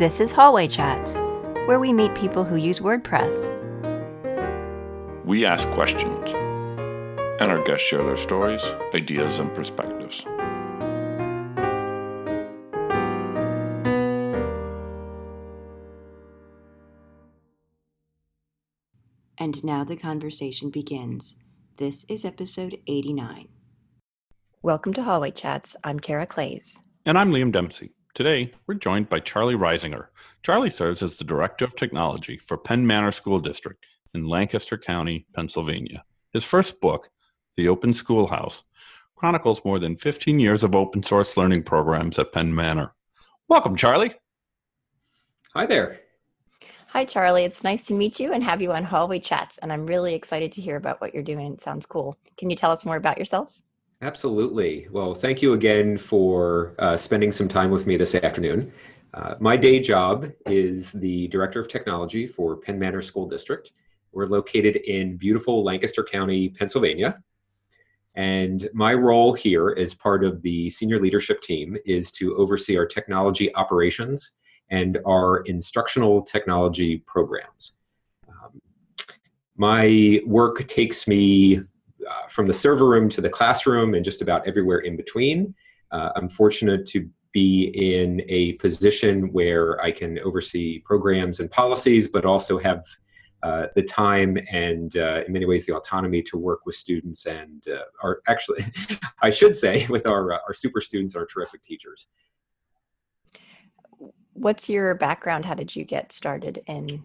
This is Hallway Chats, where we meet people who use WordPress. We ask questions, and our guests share their stories, ideas, and perspectives. And now the conversation begins. This is episode 89. Welcome to Hallway Chats. I'm Tara Claeys. And I'm Liam Dempsey. Today, we're joined by Charlie Reisinger. Charlie serves as the Director of Technology for Penn Manor School District in Lancaster County, Pennsylvania. His first book, The Open Schoolhouse, chronicles more than 15 years of open source learning programs at Penn Manor. Welcome, Charlie. Hi there. Hi, Charlie. It's nice to meet you and have you on Hallway Chats. And I'm really excited to hear about what you're doing. It sounds cool. Can you tell us more about yourself? Absolutely. Well, thank you again for uh, spending some time with me this afternoon. Uh, my day job is the Director of Technology for Penn Manor School District. We're located in beautiful Lancaster County, Pennsylvania. And my role here as part of the senior leadership team is to oversee our technology operations and our instructional technology programs. Um, my work takes me uh, from the server room to the classroom and just about everywhere in between. Uh, I'm fortunate to be in a position where I can oversee programs and policies, but also have uh, the time and uh, in many ways the autonomy to work with students and uh, are actually i should say with our, uh, our super students our terrific teachers. What's your background? How did you get started in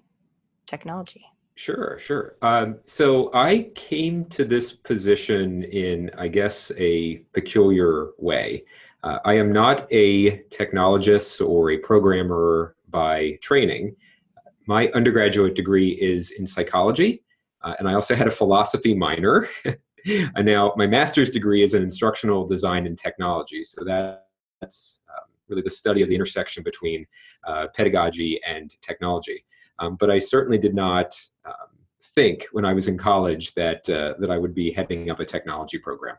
technology Sure, sure. Um, so I came to this position in, I guess, a peculiar way. Uh, I am not a technologist or a programmer by training. My undergraduate degree is in psychology, uh, and I also had a philosophy minor. and now my master's degree is in instructional design and technology. So that, that's um, really the study of the intersection between uh, pedagogy and technology. Um, but I certainly did not um, think when I was in college that uh, that I would be heading up a technology program.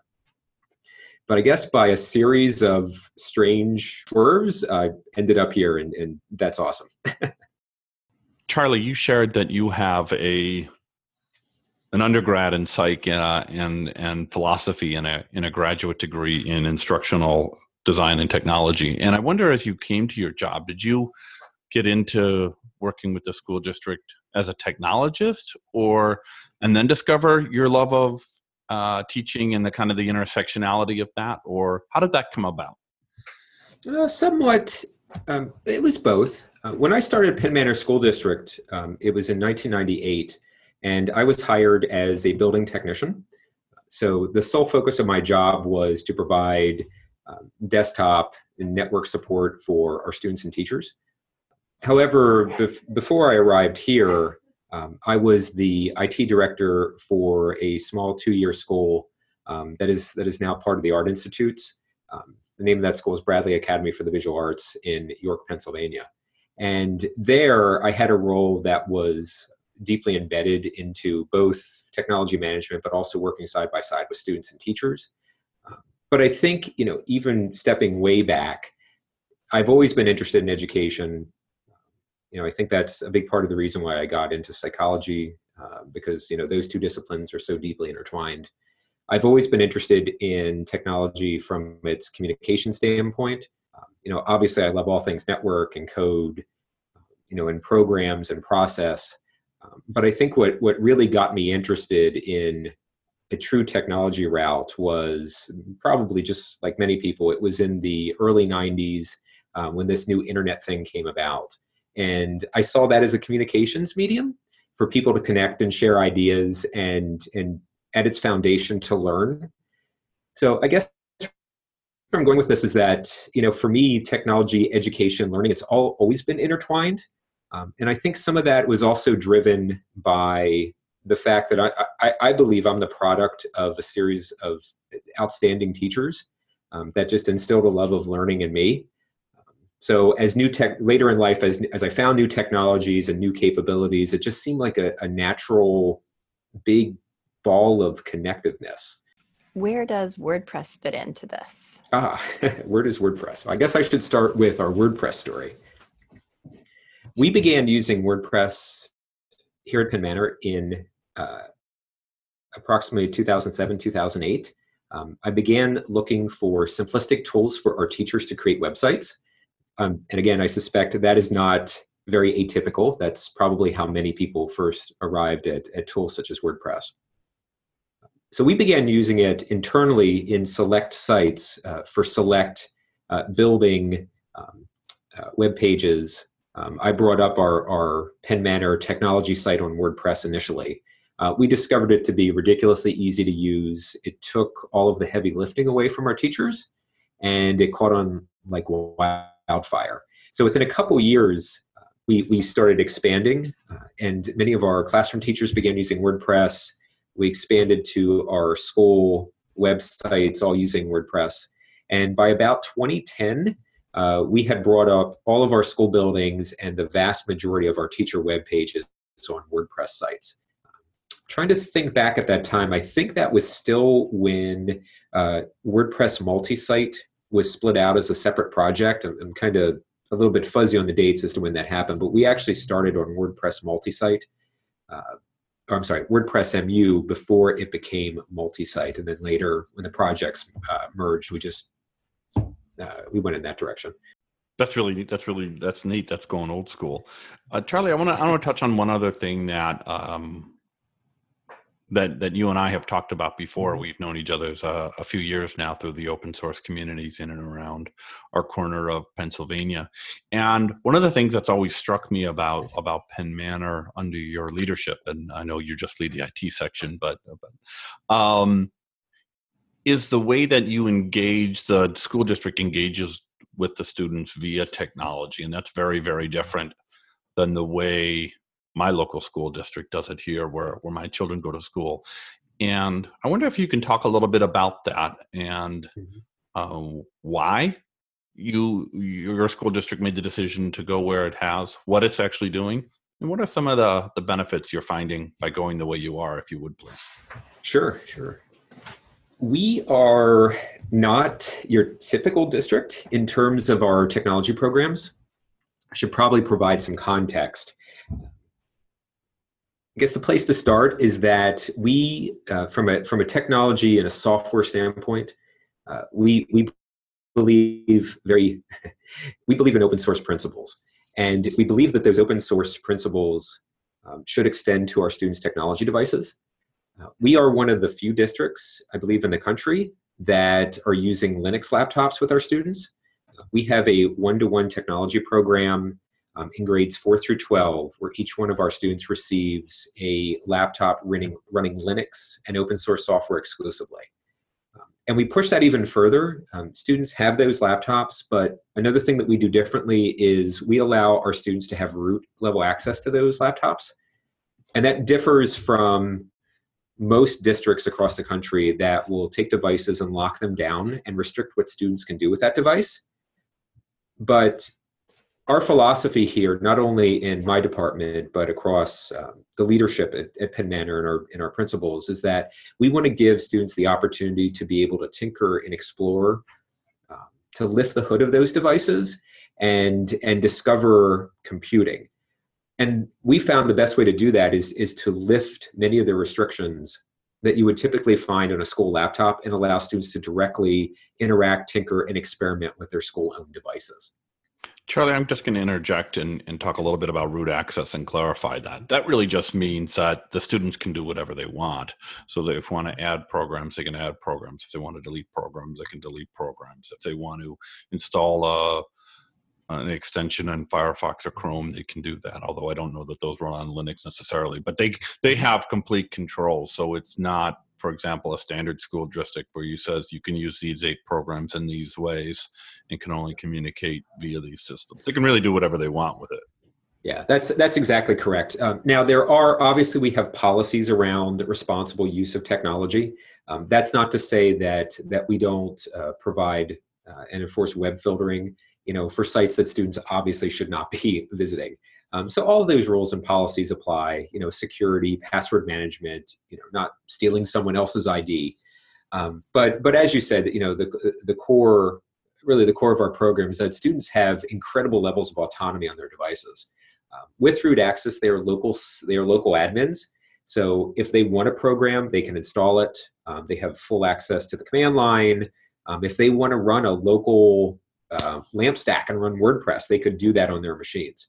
But I guess by a series of strange swerves, I ended up here, and, and that's awesome. Charlie, you shared that you have a an undergrad in psych uh, and and philosophy and a in a graduate degree in instructional design and technology. And I wonder, as you came to your job, did you get into working with the school district as a technologist or and then discover your love of uh, teaching and the kind of the intersectionality of that? Or how did that come about? Uh, somewhat um, it was both. Uh, when i started penn manor school district um, it was in 1998 and i was hired as a building technician. So the sole focus of my job was to provide um, desktop and network support for our students and teachers However, bef- before I arrived here, um, I was the IT director for a small two-year school um, that is that is now part of the Art Institutes. Um, the name of that school is Bradley Academy for the Visual Arts in York, Pennsylvania. And there, I had a role that was deeply embedded into both technology management, but also working side by side with students and teachers. Um, but I think, you know, even stepping way back, I've always been interested in education you know, I think that's a big part of the reason why I got into psychology uh, because you know those two disciplines are so deeply intertwined. I've always been interested in technology from its communication standpoint. Um, you know, obviously, I love all things network and code, you know, and programs and process. Um, but I think what what really got me interested in a true technology route was probably just like many people. It was in the early '90s um, when this new internet thing came about and i saw that as a communications medium for people to connect and share ideas and and at its foundation to learn. So i guess where i'm going with this is that you know for me technology education learning it's all always been intertwined. Um, and i think some of that was also driven by the fact that I, I, I believe i'm the product of a series of outstanding teachers um, that just instilled a love of learning in me so as new tech later in life, as as I found new technologies and new capabilities, it just seemed like a, a natural big ball of connectiveness. Where does WordPress fit into this? Ah, where does WordPress? I guess I should start with our WordPress story. we began using WordPress here at Penn Manor in uh, approximately 2007, 2008. Um, I began looking for simplistic tools for our teachers to create websites. Um, and again, I suspect that is not very atypical. That's probably how many people first arrived at, at tools such as WordPress. So we began using it internally in select sites uh, for select uh, building um, uh, web pages. Um, I brought up our, our Penn Manor technology site on WordPress initially. Uh, we discovered it to be ridiculously easy to use. It took all of the heavy lifting away from our teachers, and it caught on like wildfire. So within a couple years, we, we started expanding, uh, and many of our classroom teachers began using WordPress. We expanded to our school websites, all using WordPress. And by about 2010, uh, we had brought up all of our school buildings and the vast majority of our teacher web pages on WordPress sites. trying to think back at that time, I think that was still when uh, WordPress multi-site was split out as a separate project. I'm, I'm kind of a little bit fuzzy on the dates as to when that happened, but we actually started on WordPress multi-site. Uh, I'm sorry, WordPress MU before it became multi-site, and then later when the projects uh, merged, we just uh, we went in that direction. That's really. That's really that's neat. That's going old school. Uh, Charlie, I want to I want to touch on one other thing that um, that that you and I have talked about before. Mm-hmm. We've known each other uh, a few years now through the open source communities in and around our corner of Pennsylvania. And one of the things that's always struck me about about Penn Manor under your leadership, and I know you just lead the IT section, but, but um, is the way that you engage the school district engages with the students via technology, and that's very very different than the way my local school district does it here where, where my children go to school. And I wonder if you can talk a little bit about that and mm-hmm. uh, why you your school district made the decision to go where it has, what it's actually doing, and what are some of the, the benefits you're finding by going the way you are, if you would please. Sure, sure. We are not your typical district in terms of our technology programs. I should probably provide some context. I guess the place to start is that we, uh, from a from a technology and a software standpoint, uh, we we believe very we believe in open source principles, and we believe that those open source principles um, should extend to our students' technology devices. Uh, we are one of the few districts, I believe, in the country that are using Linux laptops with our students. we have a one-to-one technology program um, in grades 4 through 12, where each one of our students receives a laptop running, running Linux and open source software exclusively. Um, and we push that even further. Um, students have those laptops, but another thing that we do differently is we allow our students to have root level access to those laptops. And that differs from most districts across the country that will take devices and lock them down and restrict what students can do with that device. But our philosophy here, not only in my department but across um, the leadership at, at Penn Manor and our in our principals, is that we want to give students the opportunity to be able to tinker and explore, uh, to lift the hood of those devices, and and discover computing. And we found the best way to do that is is to lift many of the restrictions that you would typically find on a school laptop and allow students to directly interact, tinker, and experiment with their school-owned devices. Charlie, I'm just going to interject and, and talk a little bit about root access and clarify that. That really just means that the students can do whatever they want. So that if they want to add programs, they can add programs. If they want to delete programs, they can delete programs. If they want to install a, an extension in Firefox or Chrome, they can do that. Although I don't know that those run on Linux necessarily, but they they have complete control. So it's not for example, a standard school district where you says you can use these eight programs in these ways and can only communicate via these systems. They can really do whatever they want with it. Yeah, that's that's exactly correct. Um, now there are obviously we have policies around responsible use of technology. Um, that's not to say that that we don't uh, provide uh, and enforce web filtering. You know, for sites that students obviously should not be visiting. Um, so all of those rules and policies apply. You know, security, password management. You know, not stealing someone else's ID. Um, but but as you said, you know, the the core, really the core of our program is that students have incredible levels of autonomy on their devices. Uh, with root access, they are local. They are local admins. So if they want a program, they can install it. Um, they have full access to the command line. Um, if they want to run a local uh, LAMP stack and run WordPress, they could do that on their machines.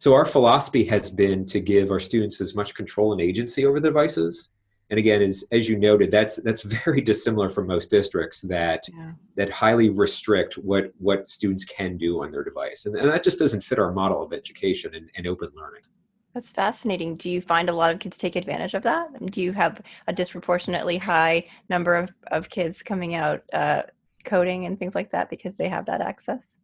So our philosophy has been to give our students as much control and agency over the devices. And again, as as you noted, that's that's very dissimilar from most districts that yeah. that highly restrict what what students can do on their device, and, and that just doesn't fit our model of education and, and open learning. That's fascinating. Do you find a lot of kids take advantage of that? Do you have a disproportionately high number of, of kids coming out uh, coding and things like that because they have that access?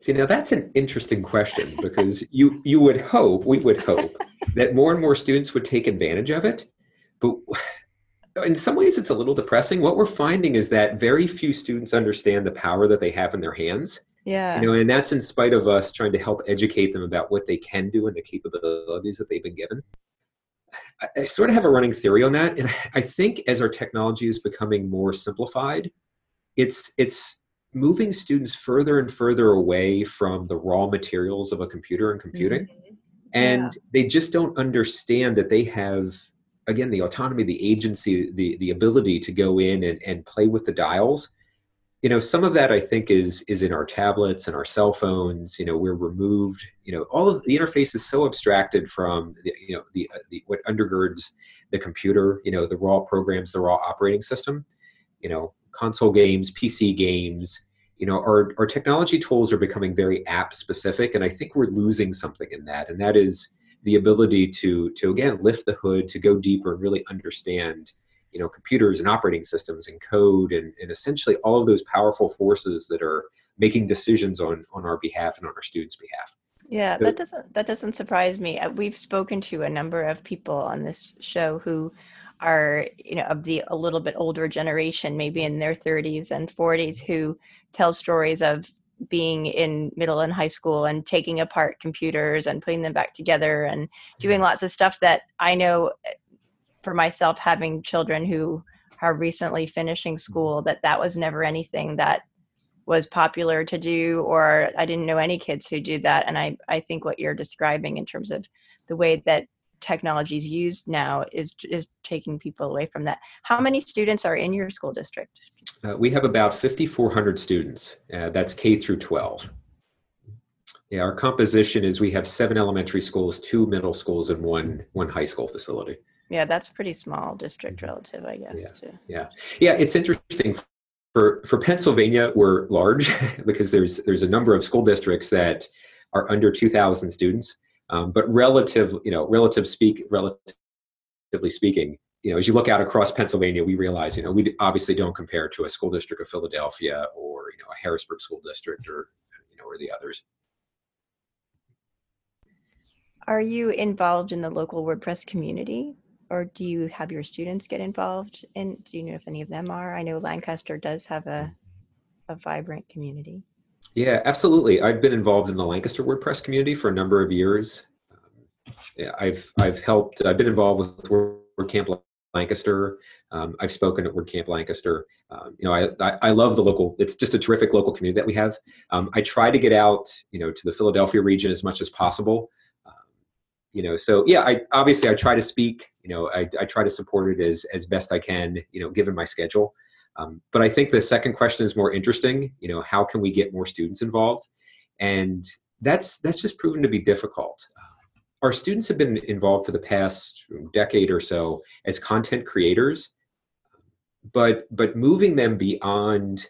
See, now that's an interesting question because you you would hope, we would hope, that more and more students would take advantage of it. But in some ways, it's a little depressing. What we're finding is that very few students understand the power that they have in their hands. Yeah. You know, and that's in spite of us trying to help educate them about what they can do and the capabilities that they've been given. I, I sort of have a running theory on that, and I think as our technology is becoming more simplified, it's it's moving students further and further away from the raw materials of a computer and computing. Mm-hmm. And yeah. they just don't understand that they have, again, the autonomy, the agency, the, the ability to go in and, and play with the dials. You know, some of that I think is is in our tablets and our cell phones. You know, we're removed. You know, all of the interface is so abstracted from the, you know the, uh, the what undergirds the computer. You know, the raw programs, the raw operating system. You know, console games, PC games. You know, our, our technology tools are becoming very app specific, and I think we're losing something in that, and that is the ability to to again lift the hood, to go deeper and really understand, you know, computers and operating systems and code and, and essentially all of those powerful forces that are making decisions on on our behalf and on our students' behalf. Yeah, that doesn't that doesn't surprise me. Uh, we've spoken to a number of people on this show who are you know of the a little bit older generation maybe in their 30s and 40s who tell stories of being in middle and high school and taking apart computers and putting them back together and doing mm-hmm. lots of stuff that i know eh, for myself having children who are recently finishing mm-hmm. school that that was never anything that was popular to do or i didn't know any kids who did that and i i think what you're describing in terms of the way that technologies used now is is taking people away from that. How many students are in your school district? Uh, we have about 5,400 students. Uh, that's K through 12. Yeah, our composition is we have seven elementary schools, two middle schools, and one one high school facility. Yeah, that's pretty small district relative, I guess. Yeah, too. yeah, yeah. It's interesting for for Pennsylvania. We're large because there's there's a number of school districts that are under 2,000 students. Um, but relative, you know, relative speak, relatively speaking, you know, as you look out across Pennsylvania, we realize, you know, we obviously don't compare to a school district of Philadelphia or you know a Harrisburg school district or you know or the others. Are you involved in the local WordPress community, or do you have your students get involved in? Do you know if any of them are? I know Lancaster does have a a vibrant community. Yeah, absolutely. I've been involved in the Lancaster WordPress community for a number of years. I've I've helped. I've been involved with WordCamp Lancaster. Um, I've spoken at WordCamp Lancaster. Um, you know, I, I, I love the local. It's just a terrific local community that we have. Um, I try to get out, you know, to the Philadelphia region as much as possible. Um, you know, so yeah, I obviously I try to speak. You know, I, I try to support it as as best I can. You know, given my schedule. Um, but I think the second question is more interesting. You know, how can we get more students involved? And that's that's just proven to be difficult. Uh, our students have been involved for the past decade or so as content creators, but but moving them beyond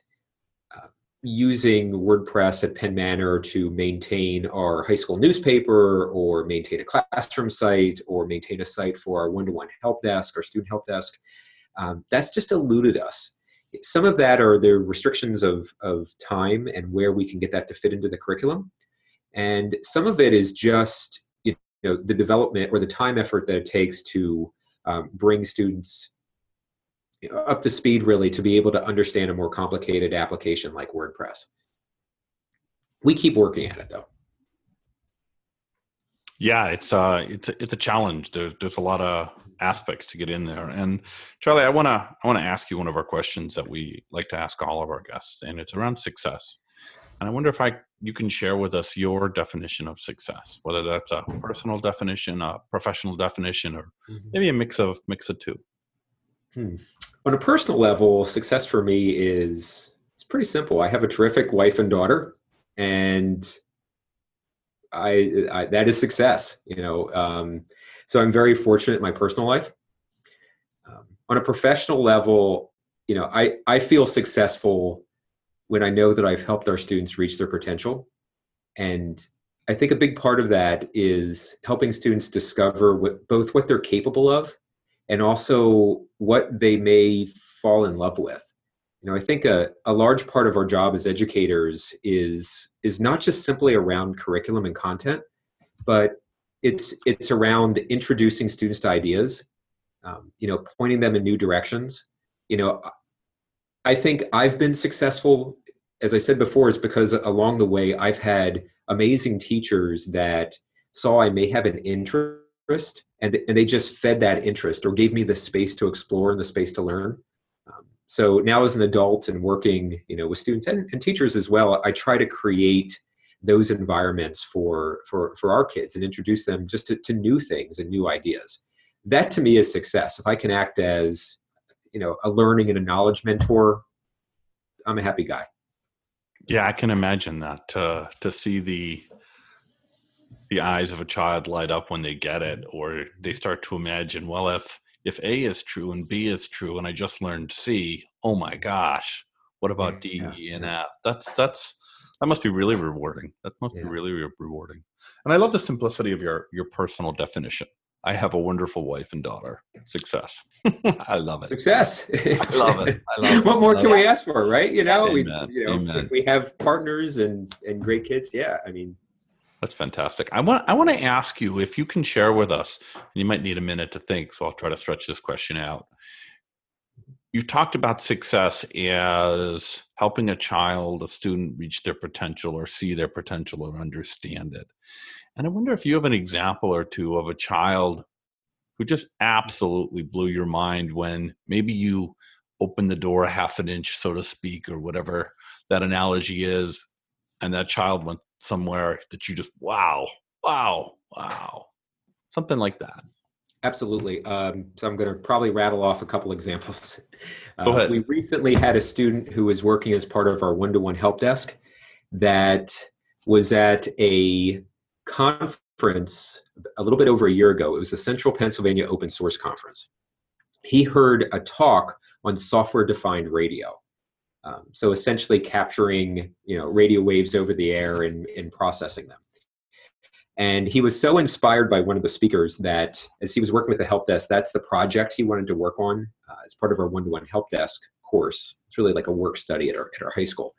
uh, using WordPress at Penn Manor to maintain our high school newspaper or maintain a classroom site or maintain a site for our one-to-one help desk, our student help desk, um, that's just eluded us some of that are the restrictions of, of time and where we can get that to fit into the curriculum. And some of it is just you know the development or the time effort that it takes to um, bring students up to speed really to be able to understand a more complicated application like WordPress. We keep working at it though. Yeah, it's uh it's a, it's a challenge. There's there's a lot of aspects to get in there. And Charlie, I want to I want to ask you one of our questions that we like to ask all of our guests, and it's around success. And I wonder if I you can share with us your definition of success, whether that's a personal definition, a professional definition, or mm-hmm. maybe a mix of mix of two. Hmm. On a personal level, success for me is it's pretty simple. I have a terrific wife and daughter, and I, I that is success. You know, um, so I'm very fortunate in my personal life. Um, on a professional level, you know, I I feel successful when I know that I've helped our students reach their potential. And I think a big part of that is helping students discover what, both what they're capable of and also what they may fall in love with. You know, I think a, a large part of our job as educators is is not just simply around curriculum and content, but it's it's around introducing students to ideas, um, you know, pointing them in new directions. You know, I think I've been successful, as I said before, is because along the way I've had amazing teachers that saw I may have an interest and, and they just fed that interest or gave me the space to explore and the space to learn. Um, so now as an adult and working, you know, with students and, and teachers as well, I try to create those environments for for for our kids and introduce them just to, to new things and new ideas. That to me is success. If i can act as you know a learning and a knowledge mentor i'm a happy guy. Yeah i can imagine that to to see the the eyes of a child light up when they get it or they start to imagine well if if a is true and b is true and i just learned c oh my gosh what about mm, d yeah, e and f? That's that's that must be really rewarding that must yeah. be really rewarding and i love the simplicity of your your personal definition I have a wonderful wife and daughter. Success. I love it. Success. I love it. I love it. what more can it. we ask for, right? You know, Amen. we you know we have partners and and great kids. Yeah, I mean, that's fantastic. I want I want to ask you if you can share with us, and you might need a minute to think, so I'll try to stretch this question out. You talked about success as helping a child, a student reach their potential or see their potential or understand it. And I wonder if you have an example or two of a child who just absolutely blew your mind when maybe you opened the door a half an inch, so to speak, or whatever that analogy is, and that child went somewhere that you just, wow, wow, wow, something like that. Absolutely. Um, so I'm going to probably rattle off a couple examples. Uh, Go ahead. We recently had a student who was working as part of our one-to-one help desk that was at a conference a little bit over a year ago. It was the Central Pennsylvania Open Source Conference. He heard a talk on software defined radio. Um, so essentially capturing you know radio waves over the air and, and processing them. And he was so inspired by one of the speakers that as he was working with the help desk, that's the project he wanted to work on uh, as part of our one-to-one help desk course. It's really like a work study at our, at our high school.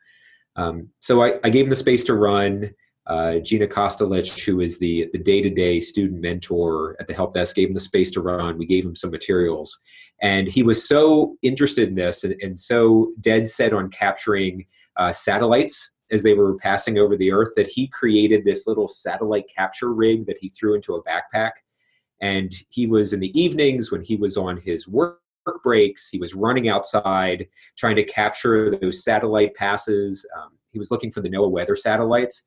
Um, so I, I, gave him the space to run. Uh, Gina Kostelich, who is the, the day-to-day student mentor at the help desk, gave him the space to run. We gave him some materials. And he was so interested in this and, and so dead set on capturing uh, satellites as they were passing over the earth that he created this little satellite capture rig that he threw into a backpack. And he was in the evenings when he was on his work breaks, he was running outside trying to capture those satellite passes. Um, he was looking for the NOAA weather satellites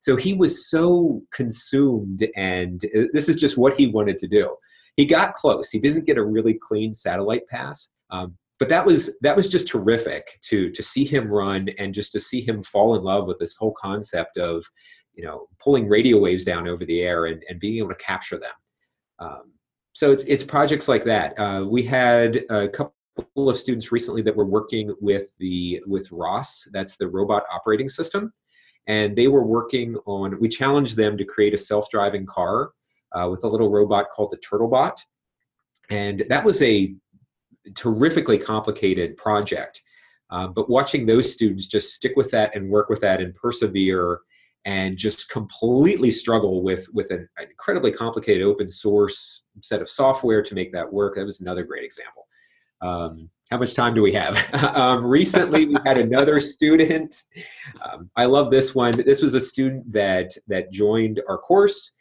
so he was so consumed, and uh, this is just what he wanted to do. He got close. He didn't get a really clean satellite pass, um, but that was that was just terrific to to see him run and just to see him fall in love with this whole concept of you know pulling radio waves down over the air and, and being able to capture them. Um, so it's it's projects like that. Uh, we had a couple of students recently that were working with the with ROS. That's the robot operating system and they were working on we challenged them to create a self-driving car uh, with a little robot called the turtlebot and that was a terrifically complicated project uh, but watching those students just stick with that and work with that and persevere and just completely struggle with with an incredibly complicated open source set of software to make that work that was another great example um, how much time do we have? um, recently, we had another student. Um, I love this one. This was a student that that joined our course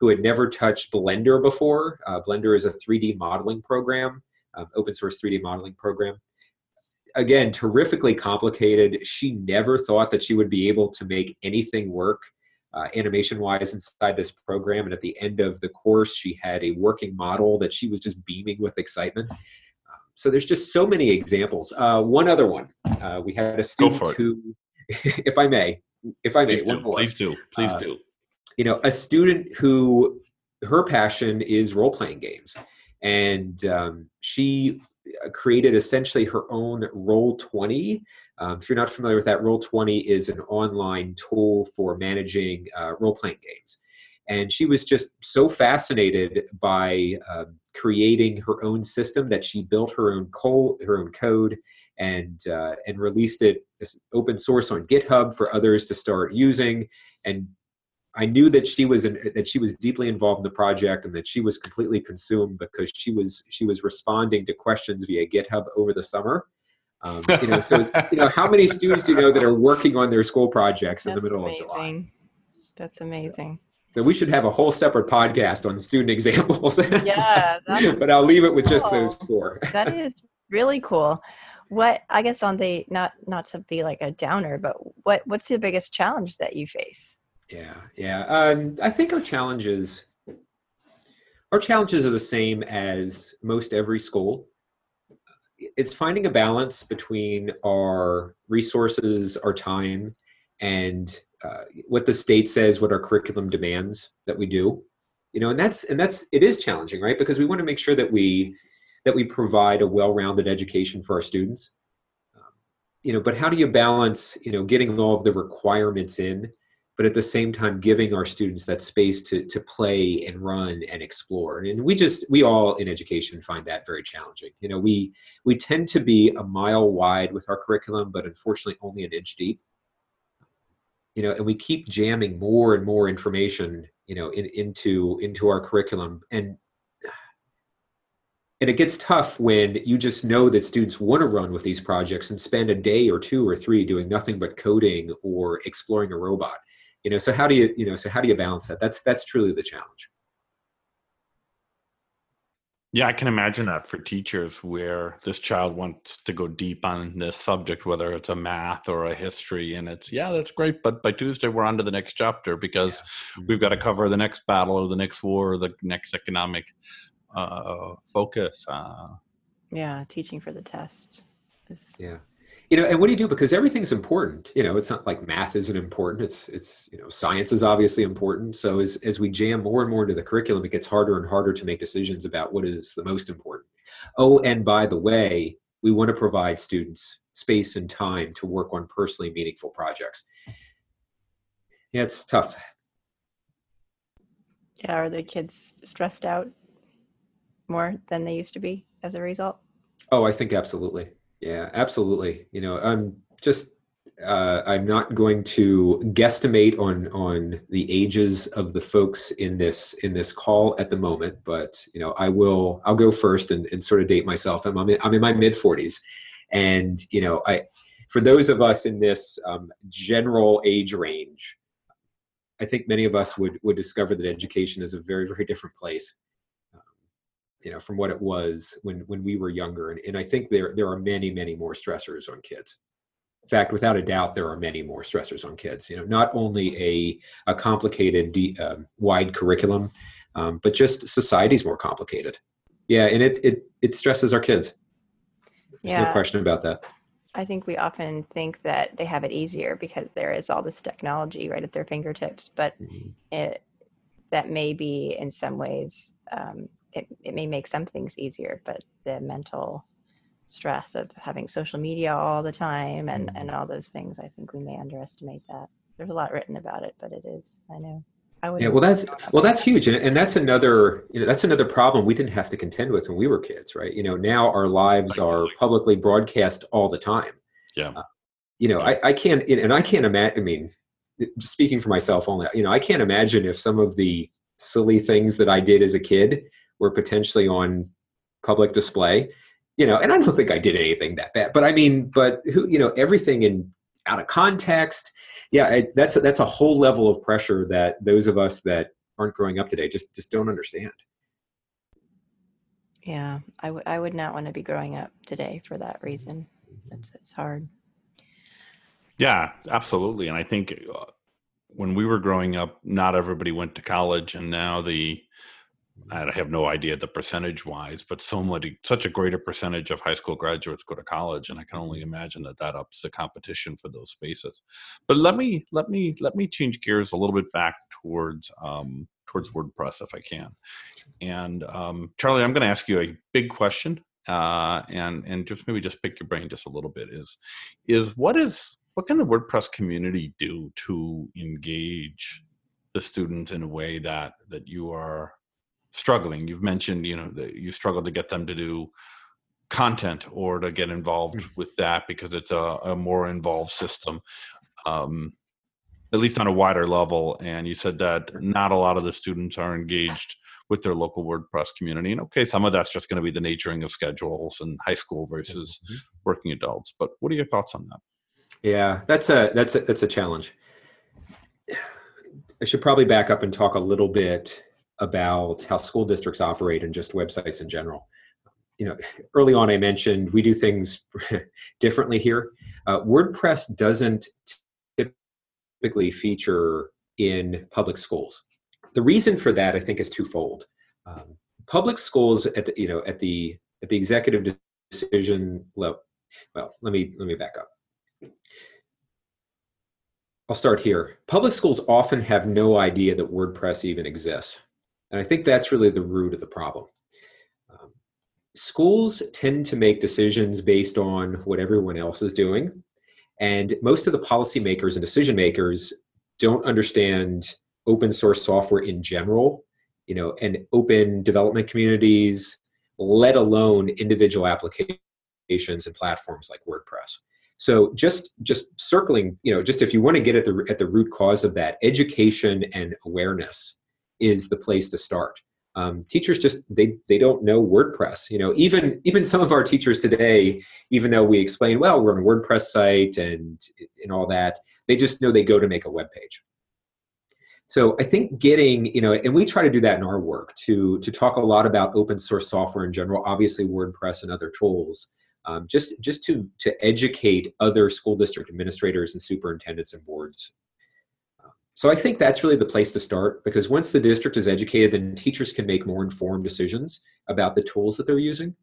who had never touched Blender before. Uh, Blender is a 3D modeling program, uh, open source 3D modeling program. again, terrifically complicated. She never thought that she would be able to make anything work uh, animation wise inside this program. And at the end of the course, she had a working model that she was just beaming with excitement. Um, so there's just so many examples. Uh, one other one, uh, we had a student who, if I may, if I may, please do, more. Please do. Please uh, do. You know, a student who her passion is role playing games, and um, she uh, created essentially her own Roll Twenty. Um, if you're not familiar with that, Roll Twenty is an online tool for managing uh, role playing games. And she was just so fascinated by uh, creating her own system that she built her own her own code, and uh, and released it open source on GitHub for others to start using. And I knew that she was in, that she was deeply involved in the project and that she was completely consumed because she was she was responding to questions via GitHub over the summer. Um, you know, so you know, how many students do you know that are working on their school projects That's in the middle amazing. of July? That's amazing. So we should have a whole separate podcast on student examples. Yeah, but I'll leave it with just those four. that is really cool. What I guess on the not not to be like a downer, but what what's the biggest challenge that you face? Yeah, yeah. Um, I think our challenges, our challenges are the same as most every school. It's finding a balance between our resources, our time, and uh, what the state says, what our curriculum demands that we do. You know, and that's and that's it is challenging, right? Because we want to make sure that we that we provide a well-rounded education for our students. Um, you know, but how do you balance, you know, getting all of the requirements in? But at the same time giving our students that space to to play and run and explore. And we just we all in education find that very challenging. You know we we tend to be a mile wide with our curriculum but unfortunately only an inch deep. You know and we keep jamming more and more information you know in, into into our curriculum. And and it gets tough when you just know that students want to run with these projects and spend a day or two or three doing nothing but coding or exploring a robot you know so how do you you know so how do you balance that? That's that's truly the challenge. Yeah i can imagine that for teachers where this child wants to go deep on this subject whether it's a math or a history and it's yeah that's great but by tuesday we're on to the next chapter because yeah. we've got to cover the next battle or the next war or the next economic uh, focus uh, yeah teaching for the test is yeah you know and what do you do? Because everything's important. You know it's not like math isn't important. It's it's you know science is obviously important. So as as we jam more and more into the curriculum it gets harder and harder to make decisions about what is the most important. Oh and by the way we want to provide students space and time to work on personally meaningful projects. Yeah it's tough. Yeah are the kids stressed out more than they used to be as a result? Oh i think absolutely yeah, absolutely. You know, I'm just uh, I'm not going to guesstimate on on the ages of the folks in this in this call at the moment, but you know, I will I'll go first and, and sort of date myself. I'm I'm in, I'm in my mid 40s, and you know, I for those of us in this um, general age range, I think many of us would would discover that education is a very very different place you know from what it was when when we were younger and, and i think there there are many many more stressors on kids in fact without a doubt there are many more stressors on kids you know not only a a complicated de, uh, wide curriculum um, but just society's more complicated yeah and it it it stresses our kids there's yeah. no question about that I think we often think that they have it easier because there is all this technology right at their fingertips, but mm-hmm. it that may be in some ways um, it, it may make some things easier, but the mental stress of having social media all the time and, and mm-hmm. all those things, I think we may underestimate that. There's a lot written about it, but it is, I know. I would yeah, well, that's well, that's huge, and, and that's another you know that's another problem we didn't have to contend with when we were kids, right? You know, now our lives are publicly broadcast all the time. Yeah. Uh, you know, I, I can't, and I can't imagine. I mean, just speaking for myself only, you know, I can't imagine if some of the silly things that I did as a kid were potentially on public display you know and i don't think i did anything that bad but i mean but who you know everything in out of context yeah I, that's a, that's a whole level of pressure that those of us that aren't growing up today just just don't understand yeah I, w- I would not want to be growing up today for that reason it's, it's hard. Yeah, absolutely. And I think uh, when we were growing up, not everybody went to college, and now the I have no idea the percentage wise, but so many, such a greater percentage of high school graduates go to college, and I can only imagine that that ups the competition for those spaces. But let me let me let me change gears a little bit back towards um, towards WordPress if I can. And um, Charlie, I'm going to ask you a big question, uh, and and just maybe just pick your brain just a little bit. Is is what is what can the WordPress community do to engage the students in a way that that you are struggling? You've mentioned, you know, that you struggle to get them to do content or to get involved mm. with that because it's a, a more involved system. Um, at least on a wider level. And you said that not a lot of the students are engaged with their local WordPress community. And okay, some of that's just going to be the naturing of schedules and high school versus mm-hmm. working adults. But what are your thoughts on that? Yeah, that's a that's a, that's a challenge. I should probably back up and talk a little bit about how school districts operate and just websites in general. You know, early on I mentioned we do things differently here. Uh, WordPress doesn't typically feature in public schools. The reason for that, I think, is twofold. Um, public schools at the, you know at the at the executive decision level. Well, let me let me back up. I'll start here. Public schools often have no idea that WordPress even exists. And I think that's really the root of the problem. Um, schools tend to make decisions based on what everyone else is doing. And most of the policymakers and decision makers don't understand open source software in general, you know, and open development communities, let alone individual applications and platforms like WordPress. So just just circling, you know, just if you want to get at the at the root cause of that, education and awareness is the place to start. Um, teachers just they they don't know WordPress. You know, even even some of our teachers today, even though we explain, well, we're on a WordPress site and and all that, they just know they go to make a web page. So I think getting, you know, and we try to do that in our work to to talk a lot about open source software in general, obviously WordPress and other tools, um, just just to to educate other school district administrators and superintendents and boards. So I think that's really the place to start because once the district is educated, then teachers can make more informed decisions about the tools that they're using.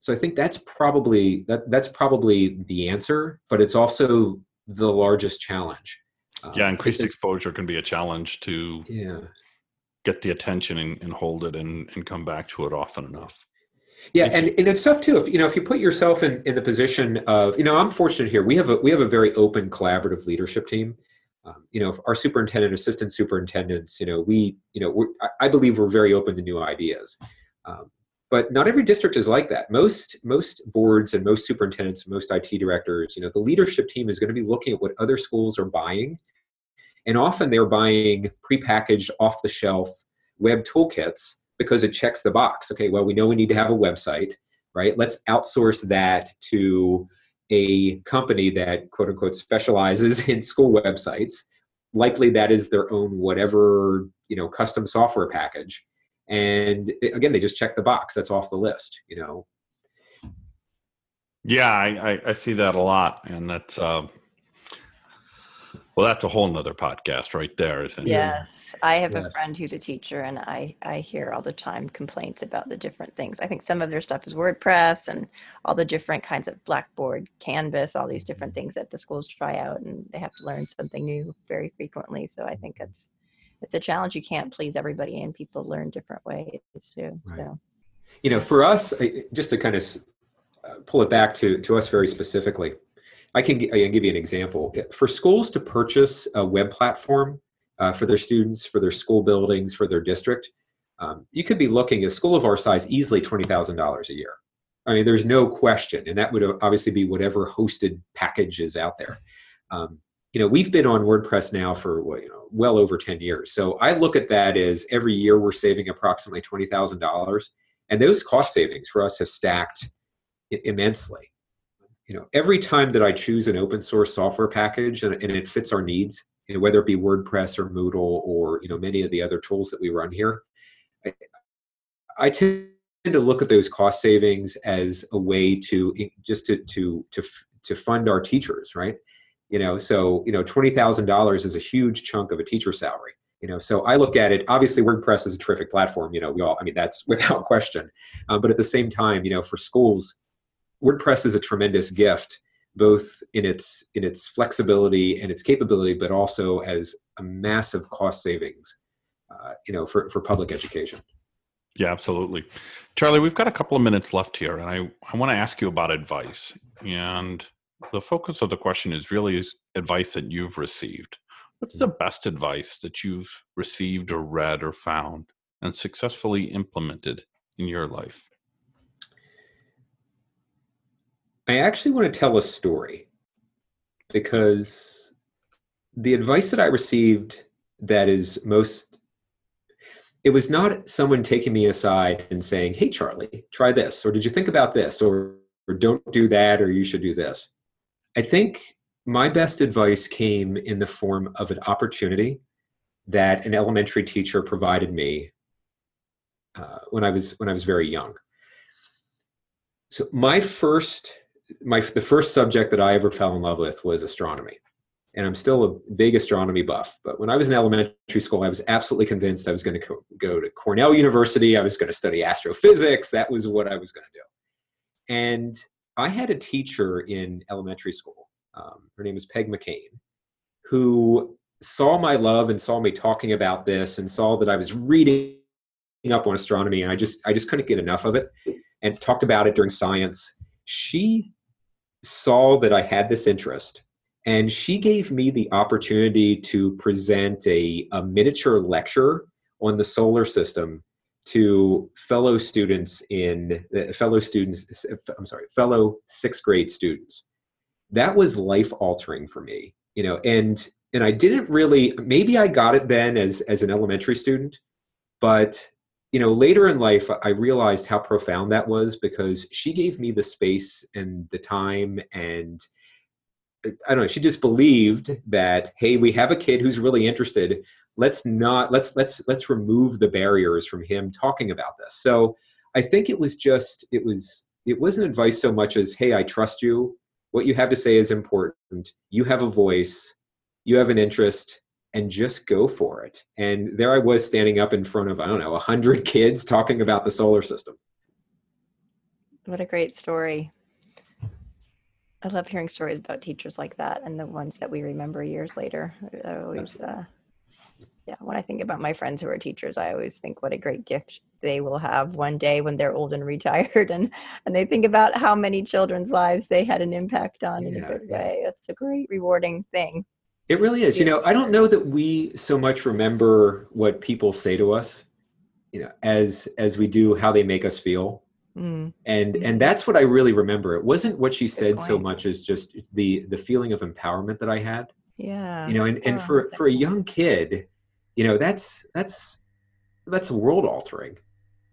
So I think that's probably that that's probably the answer, but it's also the largest challenge. Yeah, um, increased exposure can be a challenge to yeah get the attention and, and hold it and, and come back to it often enough. Yeah, and, and it's tough too. If you know, if you put yourself in, in the position of, you know, I'm fortunate here. We have a we have a very open, collaborative leadership team. Um, you know, our superintendent, assistant superintendents, you know, we, you know, I believe we're very open to new ideas. Um, but not every district is like that. Most most boards and most superintendents, most IT directors, you know, the leadership team is going to be looking at what other schools are buying, and often they're buying prepackaged, off the shelf web toolkits because it checks the box. Okay, well, we know we need to have a website, right? Let's outsource that to a company that quote unquote specializes in school websites. Likely that is their own whatever, you know, custom software package. And again, they just check the box. That's off the list, you know. Yeah, I, I, I see that a lot. And that's, uh, well, that's a whole nother podcast right there, isn't it? Yes. I have yes. a friend who's a teacher and I, I hear all the time complaints about the different things. I think some of their stuff is WordPress and all the different kinds of Blackboard, Canvas, all these different things that the schools try out and they have to learn something new very frequently. So I think it's it's a challenge. You can't please everybody and people learn different ways too. Right. So you know, for us, just to kind of uh, pull it back to, to us very specifically, I can, I can give you an example. For schools to purchase a web platform uh, for their students, for their school buildings, for their district, um, you could be looking at a school of our size easily $20,000 a year. I mean, there's no question. And that would obviously be whatever hosted package is out there. Um, you know, we've been on WordPress now for well, you know, well over 10 years. So I look at that as every year we're saving approximately $20,000. And those cost savings for us have stacked immensely you know every time that i choose an open source software package and, and it fits our needs you know, whether it be wordpress or moodle or you know many of the other tools that we run here i, I tend to look at those cost savings as a way to just to to to to fund our teachers, right? You know, so you know, twenty thousand dollars is a huge chunk of a teacher salary. You know, so I look at it. Obviously, WordPress is a terrific platform. You know, we all, I mean, that's without question. Uh, but at the same time, you know, for schools, WordPress is a tremendous gift, both in its in its flexibility and its capability, but also as a massive cost savings. Uh, you know, for for public education. Yeah, absolutely. Charlie, we've got a couple of minutes left here, and I, I want to ask you about advice. And the focus of the question is really advice that you've received. What's the best advice that you've received or read or found and successfully implemented in your life? I actually want to tell a story because the advice that I received that is most it was not someone taking me aside and saying, "Hey Charlie, try this," or "Did you think about this?" or or "Don't do that," or "You should do this." I think my best advice came in the form of an opportunity that an elementary teacher provided me uh, when I was when I was very young. So my first my the first subject that I ever fell in love with was astronomy. And I'm still a big astronomy buff. But when I was in elementary school, I was absolutely convinced I was going to co- go to Cornell University. I was going to study astrophysics. That was what I was going to do. And I had a teacher in elementary school um, her name is Peg McCain, who saw my love and saw me talking about this and saw that I was reading up on astronomy and I just I just couldn't get enough of it and talked about it during science. She saw that I had this interest and she gave me the opportunity to present a, a miniature lecture on the solar system to fellow students in uh, fellow students i'm sorry fellow sixth grade students. That was life altering for me you know and and i didn't really maybe i got it then as as an elementary student but you know later in life i realized how profound that was because she gave me the space and the time and uh, i don't know she just believed that hey we have a kid who's really interested. Let's not let's let's let's remove the barriers from him talking about this. So i think it was just it was it wasn't advice so much as hey i trust you. What you have to say is important. You have a voice. You have an interest and just go for it. And there i was standing up in front of i don't know 100 kids talking about the solar system. What a great story. I love hearing stories about teachers like that and the ones that we remember years later. I always uh, yeah when i think about my friends who are teachers i always think what a great gift they will have one day when they're old and retired and and they think about how many children's lives they had an impact on yeah, in a good yeah. way. That's a great rewarding thing it really is. You know i don't know that we so much remember what people say to us you know as as we do how they make us feel. Mm. and and that's what i really remember. It wasn't what she said so much as just the the feeling of empowerment that i had. Yeah. You know and and for for a young kid you know that's that's that's world altering.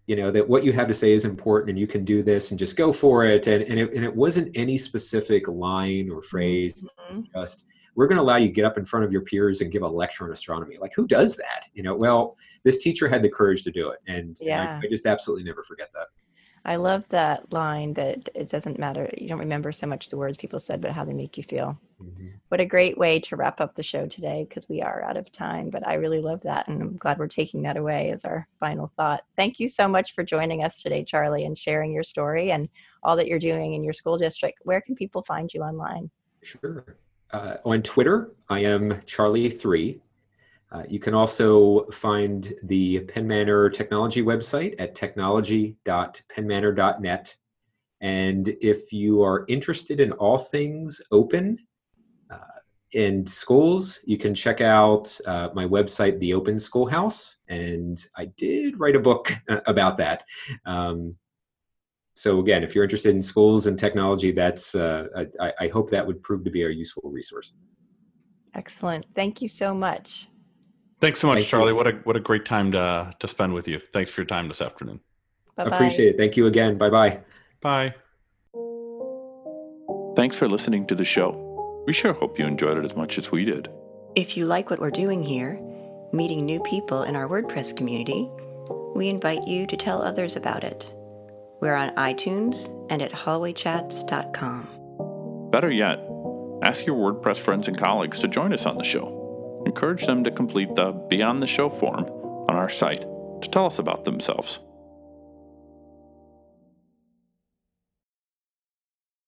You know that what you have to say is important and you can do this and just go for it. And and it, and it wasn't any specific line or phrase. Mm-hmm. just we're going to allow you to get up in front of your peers and give a lecture on astronomy like who does that you know well this teacher had the courage to do it and, yeah. and I, I just absolutely never forget that I love that line that it doesn't matter. You don't remember so much the words people said, but how they make you feel. Mm-hmm. What a great way to wrap up the show today because we are out of time. But I really love that. And I'm glad we're taking that away as our final thought. Thank you so much for joining us today, Charlie, and sharing your story and all that you're doing in your school district. Where can people find you online? Sure. Uh, on Twitter, I am Charlie3. Uh, you can also find the Penn Manor technology website at technology.pennmanor.net. And if you are interested in all things open uh, in schools, you can check out uh, my website, The Open Schoolhouse. And I did write a book about that. Um, so again, if you're interested in schools and technology, that's uh, I, I hope that would prove to be a useful resource. Excellent. Thank you so much. Thanks so much, Thank Charlie. You. What a what a great time to to spend with you. Thanks for your time this afternoon. Bye-bye. Appreciate it. Thank you again. Bye bye. Bye. Thanks for listening to the show. We sure hope you enjoyed it as much as we did. If you like what we're doing here, meeting new people in our WordPress community, we invite you to tell others about it. We're on iTunes and at hallwaychats.com. Better yet, ask your WordPress friends and colleagues to join us on the show. Encourage them to complete the Be On the Show form on our site to tell us about themselves.